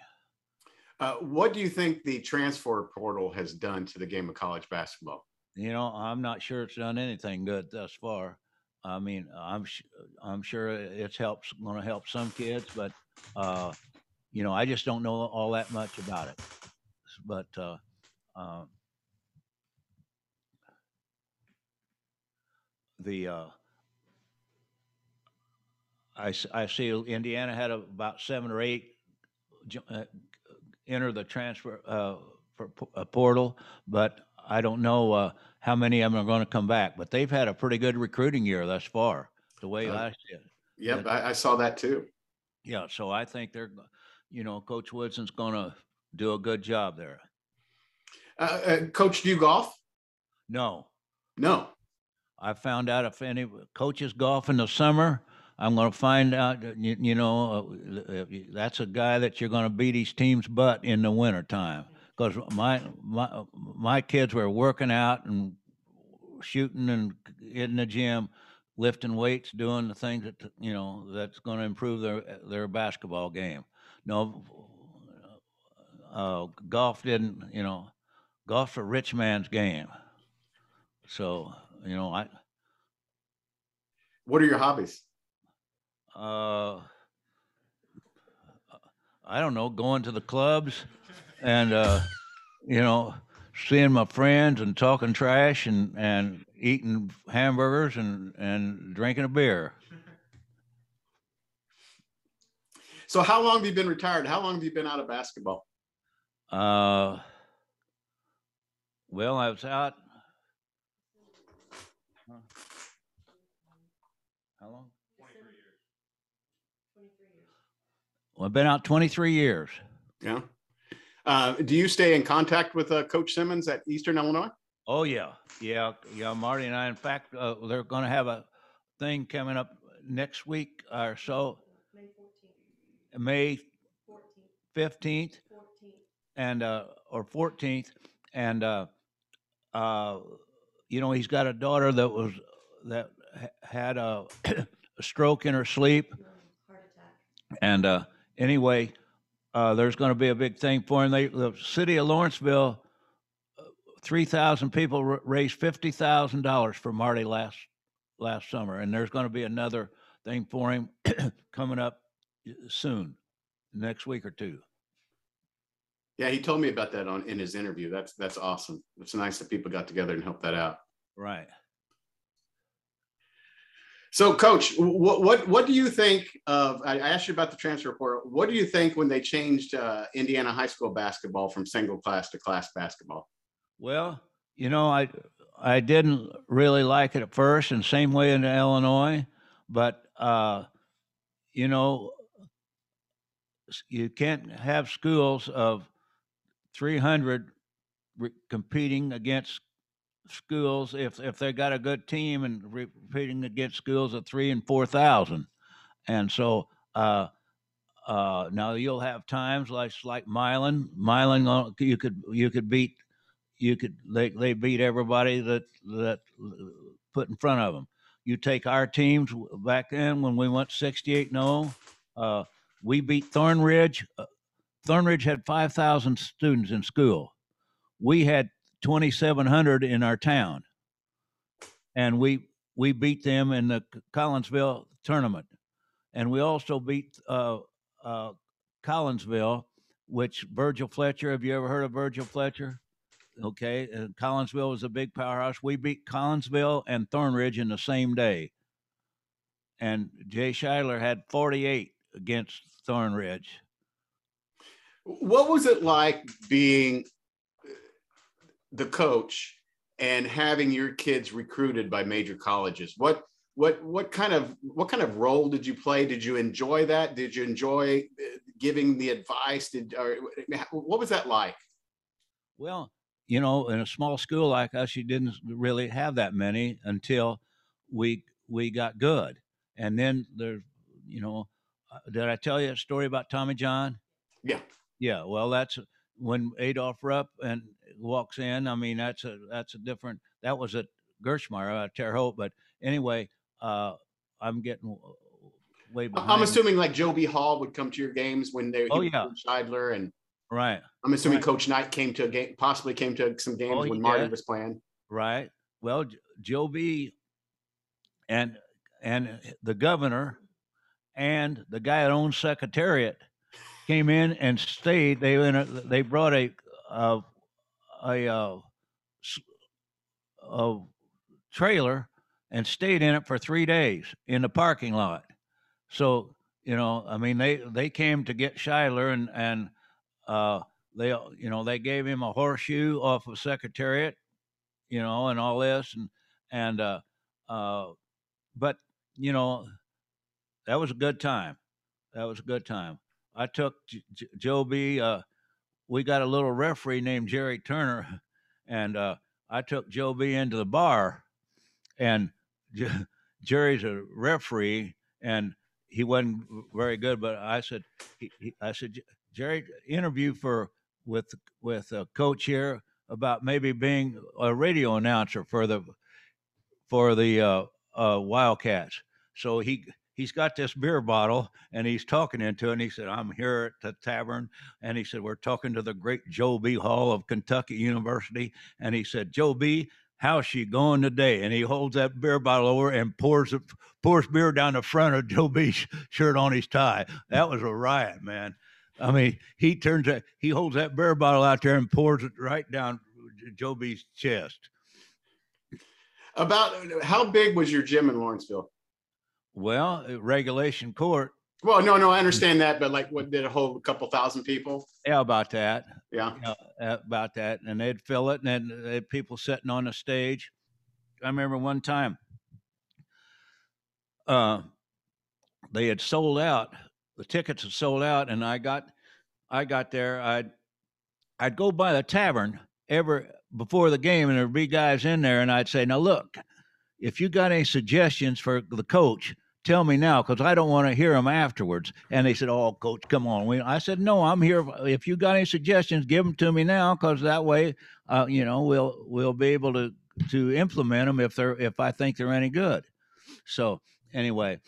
Uh, what do you think the transfer portal has done to the game of college basketball? You know, I'm not sure it's done anything good thus far. I mean, I'm sh- I'm sure it's helps going to help some kids, but uh, you know, I just don't know all that much about it. But uh, uh, the uh, I s- I see Indiana had about seven or eight uh, enter the transfer uh, for, p- uh, portal, but I don't know uh, how many of them are going to come back. But they've had a pretty good recruiting year thus far, the way Uh, I see it. Yep, I, I saw that too. Yeah, so I think they're, go- you know, Coach Woodson's going to do a good job there. Uh, uh, Coach, do you golf? No, No. I found out if any coaches golf in the summer, I'm going to find out. You, you know, uh, uh, that's a guy that you're going to beat his team's butt in the wintertime. Because my my my kids were working out and shooting and in the gym, lifting weights, doing the things that you know that's going to improve their their basketball game. No, uh, golf didn't. You know, golf's a rich man's game. So you know, I What are your hobbies? Uh, I don't know, going to the clubs and uh, you know, seeing my friends and talking trash and and eating hamburgers and and drinking a beer. So, how long have you been retired? How long have you been out of basketball? Uh, well, I was out. Huh? How long? Well, I've been out 23 years. Yeah. Uh, do you stay in contact with uh, Coach Simmons at Eastern Illinois? Oh yeah, yeah, yeah. Marty and I, in fact, uh, they're going to have a thing coming up next week or so, May fourteenth, May fifteenth and uh, or fourteenth, and uh, uh, you know he's got a daughter that was that had a, <coughs> a stroke in her sleep, heart attack, and uh, anyway, uh, there's going to be a big thing for him. They, the city of Lawrenceville, uh, three thousand people r- raised fifty thousand dollars for Marty last last summer, and there's going to be another thing for him <coughs> coming up soon, next week or two. Yeah, he told me about that on in his interview. That's that's awesome. It's nice that people got together and helped that out. Right. So, Coach, what what what do you think of? I asked you about the transfer portal. What do you think when they changed uh, Indiana high school basketball from single class to class basketball? Well, you know, I I didn't really like it at first, and same way in Illinois, but uh, you know, you can't have schools of 300 re- competing against schools if if they got a good team and repeating against schools of three and four thousand, and so. Uh, uh, now you'll have times like like Milan. Milan, uh, you could you could beat you could they, they beat everybody that that put in front of them. You take our teams back then when we went 68 0, uh, we beat Thornridge. Uh, Thornridge had 5,000 students in school. We had 2,700 in our town, and we we beat them in the Collinsville tournament, and we also beat uh, uh, Collinsville, which Virgil Fletcher. Have you ever heard of Virgil Fletcher? Okay, and Collinsville was a big powerhouse. We beat Collinsville and Thornridge in the same day, and Jay Shidler had 48 against Thornridge. What was it like being the coach and having your kids recruited by major colleges? What what what kind of what kind of role did you play? Did you enjoy that? Did you enjoy uh, giving the advice? Did or what was that like? Well, you know, in a small school like us, you didn't really have that many until we we got good, and then there's, you know, uh, did I tell you a story about Tommy John? Yeah. Yeah, well, that's when Adolph Rupp and walks in. I mean, that's a that's a different. That was at Gerstmeyer, uh, Terre Haute, but anyway, uh, I'm getting way behind. I'm assuming like Joe B. Hall would come to your games when they Oh, yeah. Shidler and right, I'm assuming Right. Coach Knight came to a game, possibly came to some games Oh, when. Marty was playing. right. Well, Joe B. and and the governor and the guy that owns Secretariat came in and stayed. They in a, they brought a a, a, uh, a trailer and stayed in it for three days in the parking lot. So you know, I mean, they they came to get Shidler and and uh, they you know they gave him a horseshoe off of Secretariat, you know, and all this and and uh, uh, but you know that was a good time. That was a good time. I took J- J- Joe B. Uh, we got a little referee named Jerry Turner, and uh, I took Joe B. into the bar, and <laughs> J- Jerry's a referee, and he wasn't very good. But I said, he, he, I said, Jerry, interview for with with a coach here about maybe being a radio announcer for the for the uh, uh, Wildcats. So he he's got this beer bottle and he's talking into it. And he said, I'm here at the tavern. And he said, We're talking to the great Joe B. Hall of Kentucky University. And he said, Joe B., how's she going today? And he holds that beer bottle over and pours pours beer down the front of Joe B.'s <laughs> shirt on his tie. That was a riot, man. I mean, he turns that he holds that beer bottle out there and pours it right down Joe B.'s chest. About how big was your gym in Lawrenceville? Well, regulation court. Well, no, no, I understand that, but like, what did it hold? A couple thousand people? Yeah, about that. Yeah, uh, about that, and they'd fill it, and then they had people sitting on the stage. I remember one time, uh, they had sold out. The tickets had sold out, and I got, I got there. I'd, I'd go by the tavern ever before the game, and there'd be guys in there, and I'd say, "Now look, if you got any suggestions for the coach, tell me now because I don't want to hear them afterwards. And they said, Oh, coach, come on. We, I said, No, I'm here. If you got any suggestions, give them to me now because that way, uh, you know, we'll we'll be able to to implement them if they're if I think they're any good. So anyway,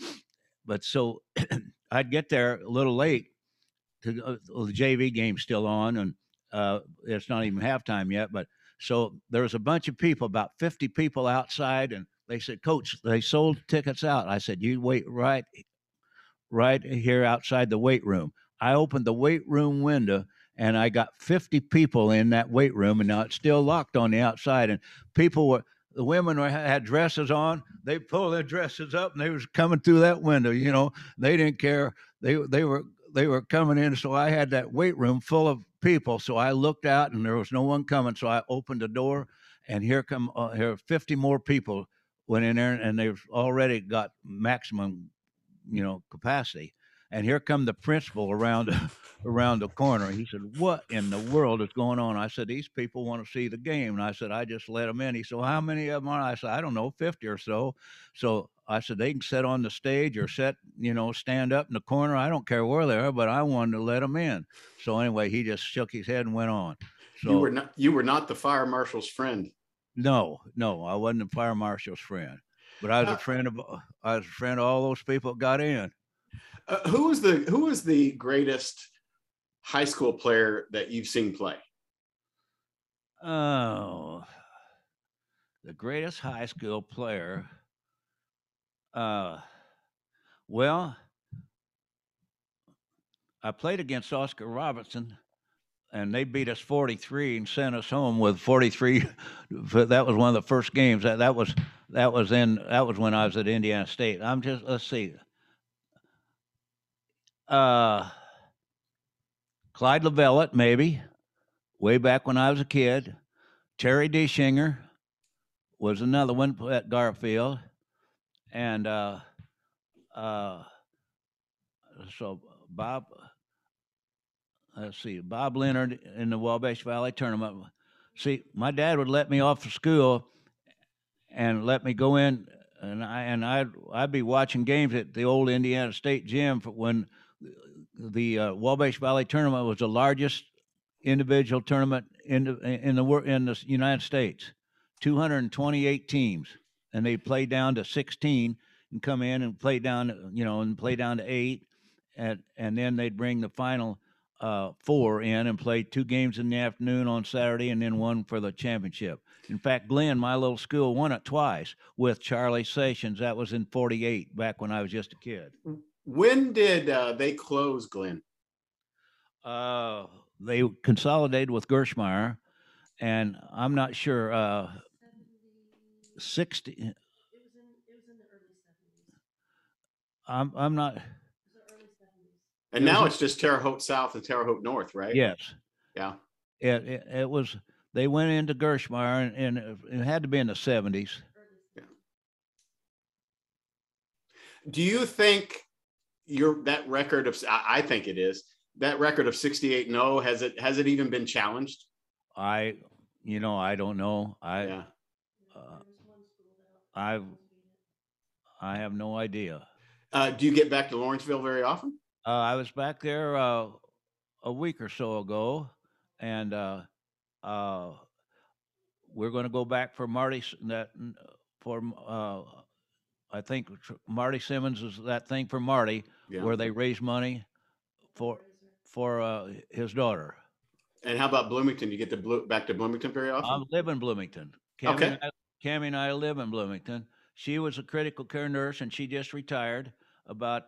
but so <clears throat> I'd get there a little late to uh, the JV game's still on and uh, it's not even halftime yet, but so there was a bunch of people, about 50 people outside, and they said, Coach, they sold tickets out. I said, You wait right right here outside the weight room. I opened the weight room window and I got 50 people in that weight room, and now it's still locked on the outside. And people were, the women were, had dresses on. They pulled their dresses up, and they was coming through that window. You know, they didn't care. They they were they were coming in. So I had that weight room full of people. So I looked out, and there was no one coming. So I opened the door, and here come uh, here 50 more people went in there and they've already got maximum, you know, capacity. And here come the principal around <laughs> around the corner. He said, "What in the world is going on?" I said, "These people want to see the game." And I said, "I just let them in." He said, well, "How many of them are?" I said, "I don't know, fifty or so." So I said, "They can sit on the stage or sit, you know, stand up in the corner. I don't care where they are, but I wanted to let them in." So anyway, he just shook his head and went on. So you were not you were not the fire marshal's friend. No, no, I wasn't a fire marshal's friend, but I was a friend of I was a friend of all those people that got in. Uh, who was the who was the greatest high school player that you've seen play? Oh, the greatest high school player. Uh, well, I played against Oscar Robertson and they beat us 43 and sent us home with 43 <laughs> that was one of the first games. That that was that was in that was when I was at Indiana State. I'm just let's see. Uh Clyde Lovellette maybe way back when I was a kid. Terry Dischinger was another one at Garfield. And uh uh so Bob let's see, Bob Leonard in the Wabash Valley tournament. See, my dad would let me off of school and let me go in, and I and I'd I'd be watching games at the old Indiana State gym when the uh, Wabash Valley tournament was the largest individual tournament in the in the in the United States, 228 teams, and they play down to 16 and come in and play down, you know, and play down to eight, and and then they'd bring the final uh, four in and played two games in the afternoon on Saturday and then one for the championship. In fact, Glenn, my little school, won it twice with Charlie Sessions. That was in 48, back when I was just a kid. When did uh, they close, Glenn? Uh, they consolidated with Gerstmeyer, and I'm not sure. Uh, 60. It was in, it was in the early 70s. I'm, I'm not. And it now it's just Terre Haute South and Terre Haute North, right? Yes. Yeah. It, it, it was, they went into Gerstmeyer and, and, it had to be in the 70s. Yeah. Do you think your that record of I think it is that record of 68 no has it has it even been challenged? I you know I don't know. I yeah. uh, I I have no idea. Uh, do you get back to Lawrenceville very often? Uh, I was back there uh, a week or so ago, and uh, uh, we're going to go back for Marty. That for uh, I think Marty Simmons is that thing for Marty Yeah. where they raise money for for uh, his daughter. And how about Bloomington? You get to Blo- back to Bloomington very often? I live in Bloomington. Cammy, Okay. and I, Cammy and I live in Bloomington. She was a critical care nurse, and she just retired about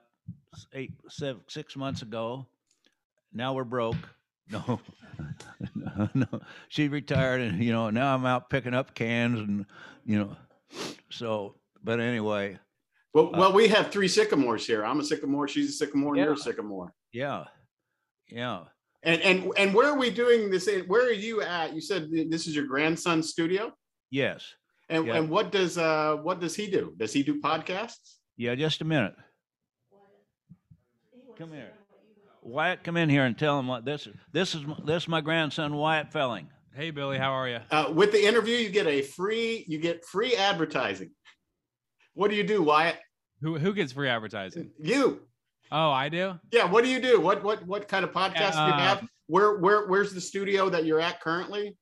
eight, seven, six months ago. Now we're broke. No, <laughs> no, she retired, and you know now I'm out picking up cans, and you know, so. But anyway, well, well, we have three sycamores here. I'm a sycamore. She's a sycamore. And you're a Yeah. sycamore. yeah, yeah. And and and where are we doing this? Where are you at? You said this is your grandson's studio. Yes. And Yeah. and what does uh what does he do? Does he do podcasts? Yeah, just a minute. Come here. Wyatt, come in here and tell him what this is. This is this is my grandson Wyatt Felling. Hey Billy, how are you? Uh, with the interview, you get a free you get free advertising. What do you do, Wyatt? Who who gets free advertising? You. Oh, I do. Yeah. What do you do? What what what kind of podcast do you Uh, have? Where where where's the studio that you're at currently?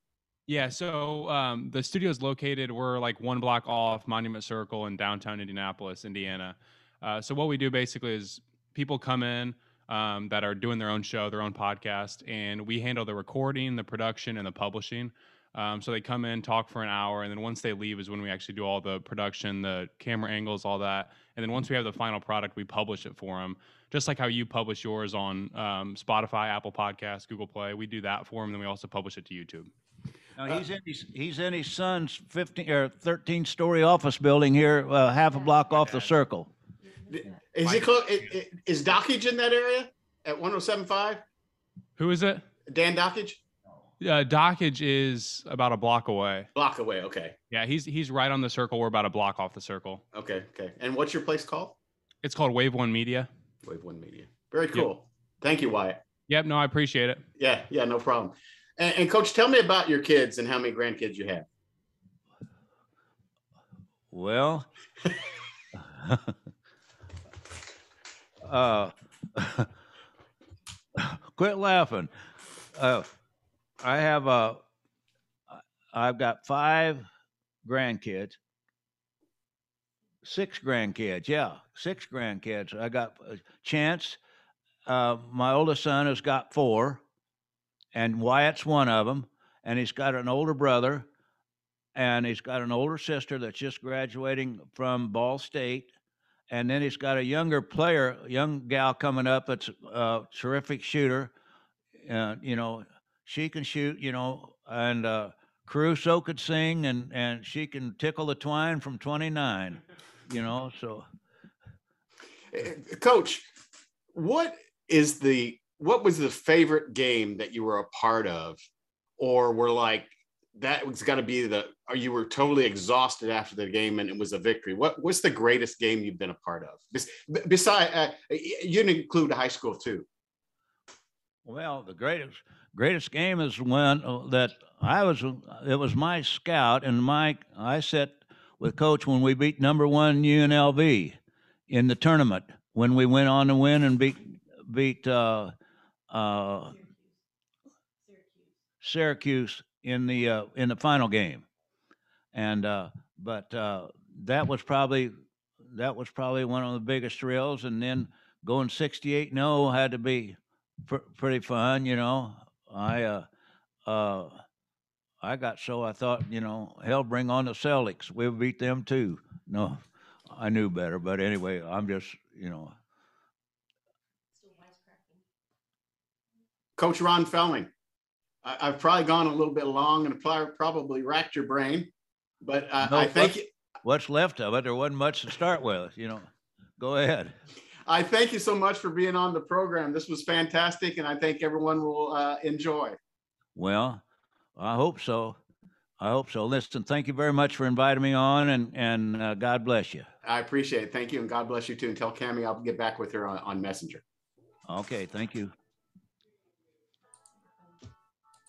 Yeah, so um, the studio is located. We're like one block off Monument Circle in downtown Indianapolis, Indiana. Uh, so what we do basically is people come in um, that are doing their own show, their own podcast, and we handle the recording, the production, and the publishing. Um, so they come in, talk for an hour, and then once they leave is when we actually do all the production, the camera angles, all that. And then once we have the final product, we publish it for them, just like how you publish yours on um, Spotify, Apple Podcasts, Google Play. We do that for them, then we also publish it to YouTube. Now he's in his he's in his son's fifteen or thirteen story office building here, uh, half a block off the circle. Is he close? Is Dakich in that area at 1075? Who is it? Dan Dakich? Uh, Dakich is about a block away. Block away. Okay. Yeah, he's he's right on the circle. We're about a block off the circle. Okay. Okay. And what's your place called? It's called Wave One Media. Wave One Media. Very cool. Thank you, Wyatt. Yep, no, I appreciate it. Yeah. Yeah. No problem. And, and coach, tell me about your kids and how many grandkids you have. Well, <laughs> <laughs> uh, <laughs> quit laughing. Uh, I have a, I've got five grandkids, six grandkids. Yeah, six grandkids. I got uh, Chance. Uh, my oldest son has got four, and Wyatt's one of them, and he's got an older brother and he's got an older sister that's just graduating from Ball State, and then he's got a younger player, young gal coming up. That's a terrific shooter. Uh, you know, she can shoot. You know, and uh, Caruso could sing, and and she can tickle the twine from twenty nine. You know, so Uh, Coach, what is the what was the favorite game that you were a part of, or were like that was got to be the or you were totally exhausted after the game and it was a victory. What what's the greatest game you've been a part of? Bes- Beside, uh, you didn't include high school too. Well, the greatest greatest game is when uh, that I was. It was my scout and mike I sat with coach when we beat number one UNLV in the tournament when we went on to win and beat beat uh, uh, Syracuse in the uh, in the final game, and uh, but uh, that was probably that was probably one of the biggest thrills. And then going sixty eight no had to be pr- pretty fun, you know. I uh, uh, I got so I thought, you know, hell, bring on the Celtics. We'll beat them too. No, I knew better, but anyway, I'm just, you know, Coach Ron Felling, I, I've probably gone a little bit long and probably, racked your brain, but I, No, I thank you. what's left of it? There wasn't much to start with, you know. Go ahead. I thank you so much for being on the program. This was fantastic, and I think everyone will uh, enjoy. Well, I hope so. I hope so. Listen, thank you very much for inviting me on, and and uh, God bless you. I appreciate it. Thank you, and God bless you too. And tell Cami I'll get back with her on, on Messenger. Okay, thank you.